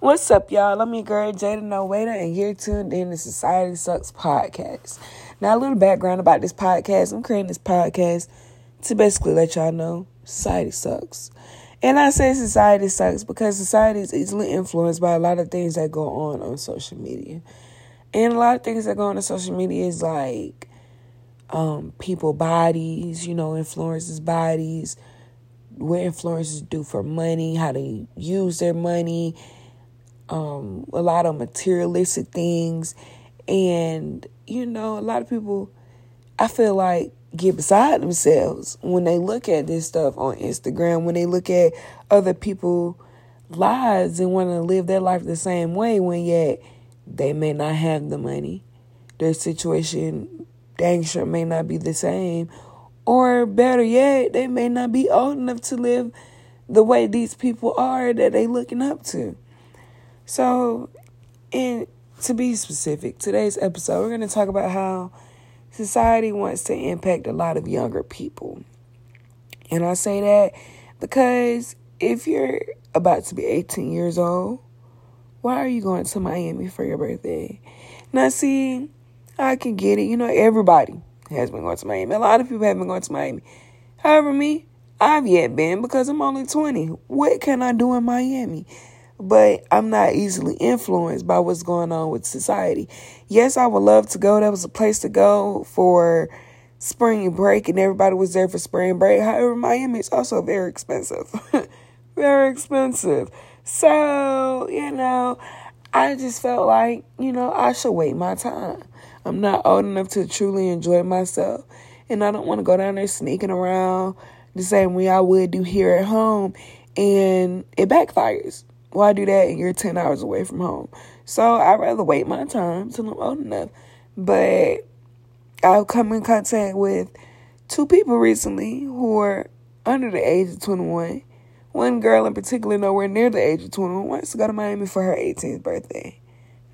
What's up, y'all? I'm your girl Jada Nowader, and you're tuned in to Society Sucks podcast. Now, a little background about this podcast. I'm creating this podcast to basically let y'all know society sucks. And I say society sucks because society is easily influenced by a lot of things that go on on social media. And a lot of things that go on on social media is like um, people bodies, you know, influencers bodies, what influencers do for money, how they use their money, um, a lot of materialistic things. And, you know, a lot of people, I feel like, get beside themselves when they look at this stuff on Instagram, when they look at other people' lives and want to live their life the same way, when yet they may not have the money. Their situation, dang sure, may not be the same. Or better yet, they may not be old enough to live the way these people are that they looking up to. So, and to be specific, today's episode, we're going to talk about how society wants to impact a lot of younger people. And I say that because if you're about to be 18 years old, why are you going to Miami for your birthday? Now, see, I can get it. You know, everybody has been going to Miami. A lot of people have been going to Miami. However, me, I've yet been because I'm only 20. What can I do in Miami? But I'm not easily influenced by what's going on with society. Yes, I would love to go. That was a place to go for spring break, and everybody was there for spring break. However, Miami is also very expensive. very expensive. So, you know, I just felt like, you know, I should wait my time. I'm not old enough to truly enjoy myself. And I don't want to go down there sneaking around the same way I would do here at home. And it backfires. Why do that and you're 10 hours away from home? So I'd rather wait my time till I'm old enough. But I've come in contact with two people recently who are under the age of 21. One girl in particular, nowhere near the age of 21, wants to go to Miami for her 18th birthday.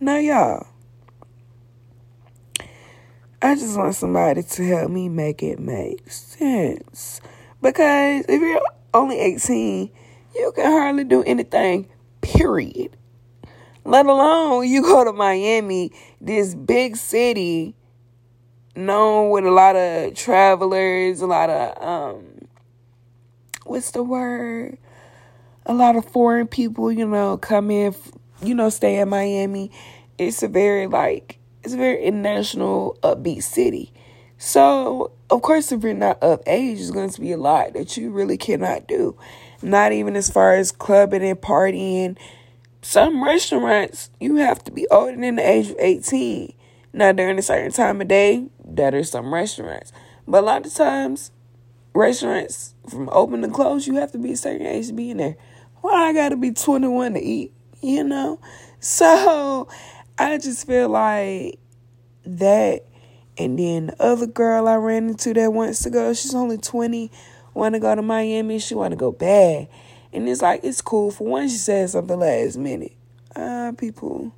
Now, y'all, I just want somebody to help me make it make sense. Because if you're only 18, you can hardly do anything period. Let alone you go to Miami, this big city known with a lot of travelers, a lot of um what's the word? A lot of foreign people, you know, come in, you know, stay in Miami. It's a very like it's a very international upbeat city. So, of course, if you're not of age, there's going to be a lot that you really cannot do. Not even as far as clubbing and partying. Some restaurants, you have to be older than the age of 18. Now, during a certain time of day, that are some restaurants. But a lot of times, restaurants from open to close, you have to be a certain age to be in there. Why I gotta be 21 to eat, you know? So, I just feel like that. And then the other girl I ran into that wants to go, she's only 20 want to go to Miami. She want to go bad. And it's like, it's cool. For one, she said something last minute. Ah, uh, people,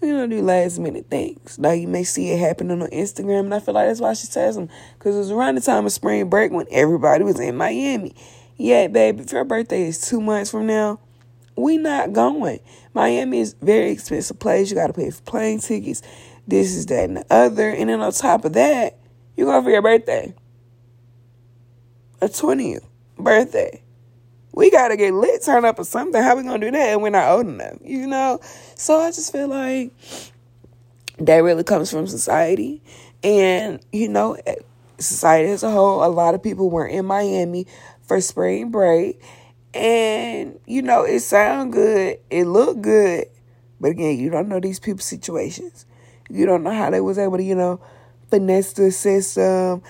we don't do last minute things. Now, you may see it happening on Instagram, and I feel like that's why she says them. Because it was around the time of spring break when everybody was in Miami. Yeah, babe, if your birthday is two months from now, we not going. Miami is very expensive place. You got to pay for plane tickets. This is that and the other. And then on top of that, you're going for your birthday a 20th birthday. We gotta get lit, turn up or something. How we gonna do that and we're not old enough, you know? So I just feel like that really comes from society. And, you know, eh, society as a whole, a lot of people were in Miami for spring break. And, you know, it sound good, it looked good. But again, you don't know these people's situations. You don't know how they was able to, you know, finesse the system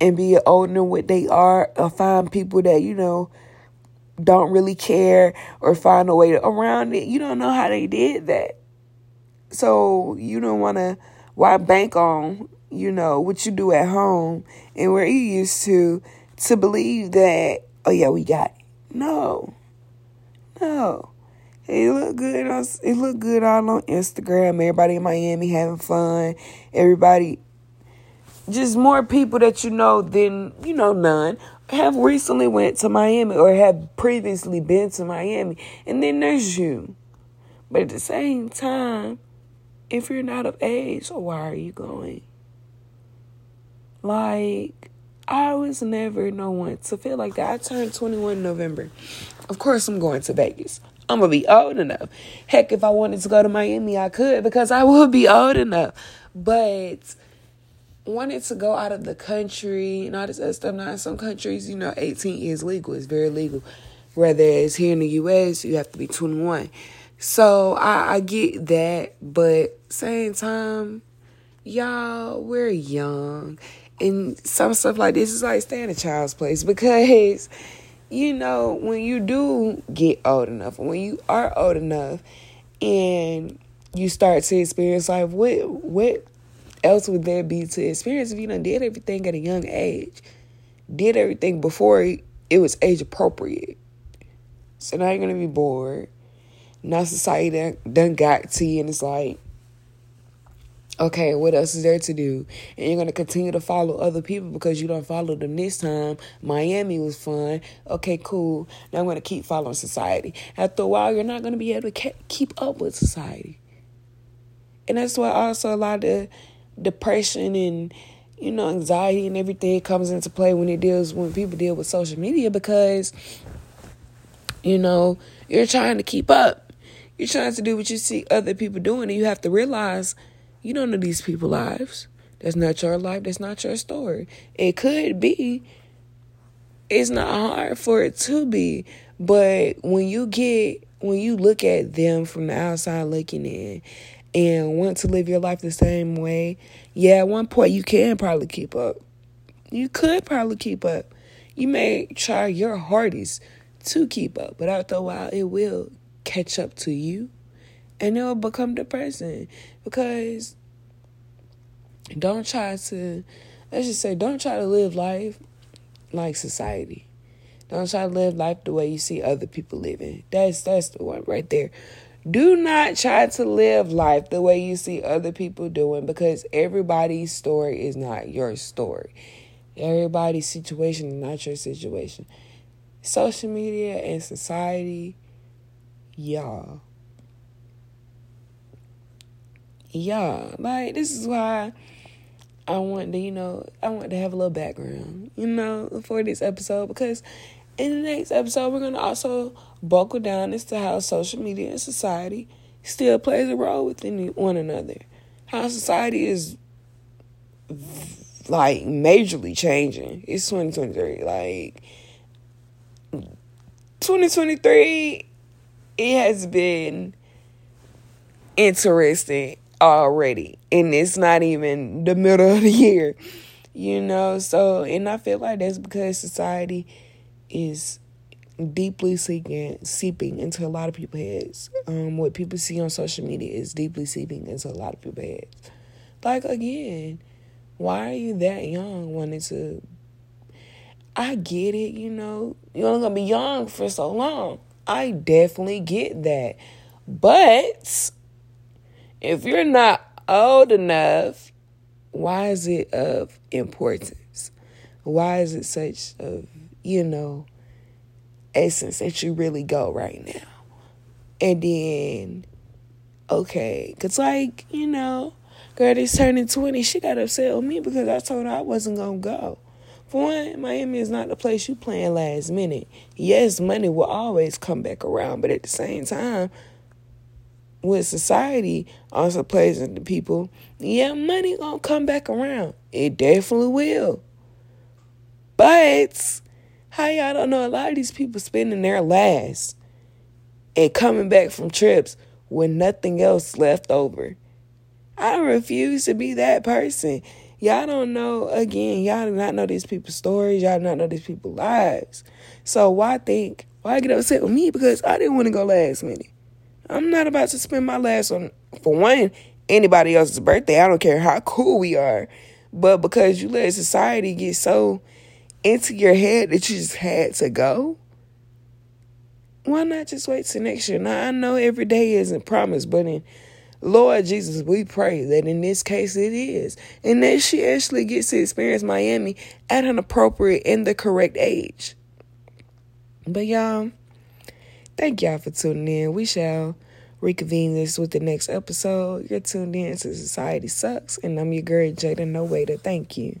and be older than what they are or find people that, you know, don't really care or find a way to, around it. You don't know how they did that. So you don't want to, why bank on, you know, what you do at home and where you used to, to believe that, oh yeah, we got it. No. No. It looked good on it looked good all on Instagram. Everybody in Miami having fun. Everybody just more people that you know than you know none have recently went to Miami or have previously been to Miami and then there's you But at the same time, if you're not of age, why are you going? Like, I was never no one to feel like that. I turned 21 in November. Of course, I'm going to Vegas. I'm gonna be old enough. Heck, if I wanted to go to Miami, I could because I would be old enough. But wanted to go out of the country and all this other stuff. Now, in some countries, you know, 18 is legal. It's very legal. Whereas here in the U.S., you have to be 21. So I, I get that, but same time, y'all, we're young, and some stuff like this is like staying a child's place because you know, when you do get old enough, when you are old enough and you start to experience life, what what else would there be to experience if you done did everything at a young age? Did everything before it was age appropriate. So now you're gonna be bored. Now society done, done got to you and it's like, okay, what else is there to do? And you're gonna continue to follow other people because you don't follow them this time. Miami was fun. Okay, cool. Now I'm gonna keep following society. After a while, you're not gonna be able to keep up with society, and that's why also a lot of depression and you know anxiety and everything comes into play when it deals when people deal with social media because you know you're trying to keep up. You're trying to do what you see other people doing, and you have to realize you don't know these people's lives. That's not your life. That's not your story. It could be. It's not hard for it to be. But when you get, when you look at them from the outside looking in and want to live your life the same way, yeah, at one point you can probably keep up. You could probably keep up. You may try your hardest to keep up, but after a while it will catch up to you and it will become depressing because don't try to let's just say don't try to live life like society don't try to live life the way you see other people living that's that's the one right there do not try to live life the way you see other people doing because everybody's story is not your story. Everybody's situation is not your situation. Social media and society y'all. Yeah, like this is why I want to, you know, I want to have a little background, you know, for this episode because in the next episode we're gonna also buckle down as to how social media and society still plays a role within one another. How society is like majorly changing. It's 2023. Like 2023 it has been interesting already. And it's not even the middle of the year. You know, so and I feel like that's because society is deeply seeking seeping into a lot of people's heads. Um, what people see on social media is deeply seeping into a lot of people's heads. Like again, why are you that young wanting to I get it, you know. You're only gonna be young for so long. I definitely get that. But if you're not old enough, why is it of importance? Why is it such of, you know, essence that you really go right now? And then, okay, because, like, you know, girl is turning 20. She got upset with me because I told her I wasn't going to go. For one, Miami is not the place you plan last minute. Yes, money will always come back around, but at the same time, with society also plays into people, yeah, money gonna come back around. It definitely will. But how y'all don't know a lot of these people spending their last and coming back from trips with nothing else left over. I refuse to be that person. Y'all don't know again, y'all do not know these people's stories, y'all do not know these people's lives. So why think why get upset with me? Because I didn't want to go last minute. I'm not about to spend my last on, for one, anybody else's birthday. I don't care how cool we are. But because you let society get so into your head that you just had to go, why not just wait till next year? Now, I know every day isn't promised, but in Lord Jesus, we pray that in this case it is. And that she actually gets to experience Miami at an appropriate and the correct age. But y'all, thank y'all for tuning in. We shall reconvene this with the next episode. You're tuned in to Society Sucks, and I'm your girl, Jada No Way to thank you.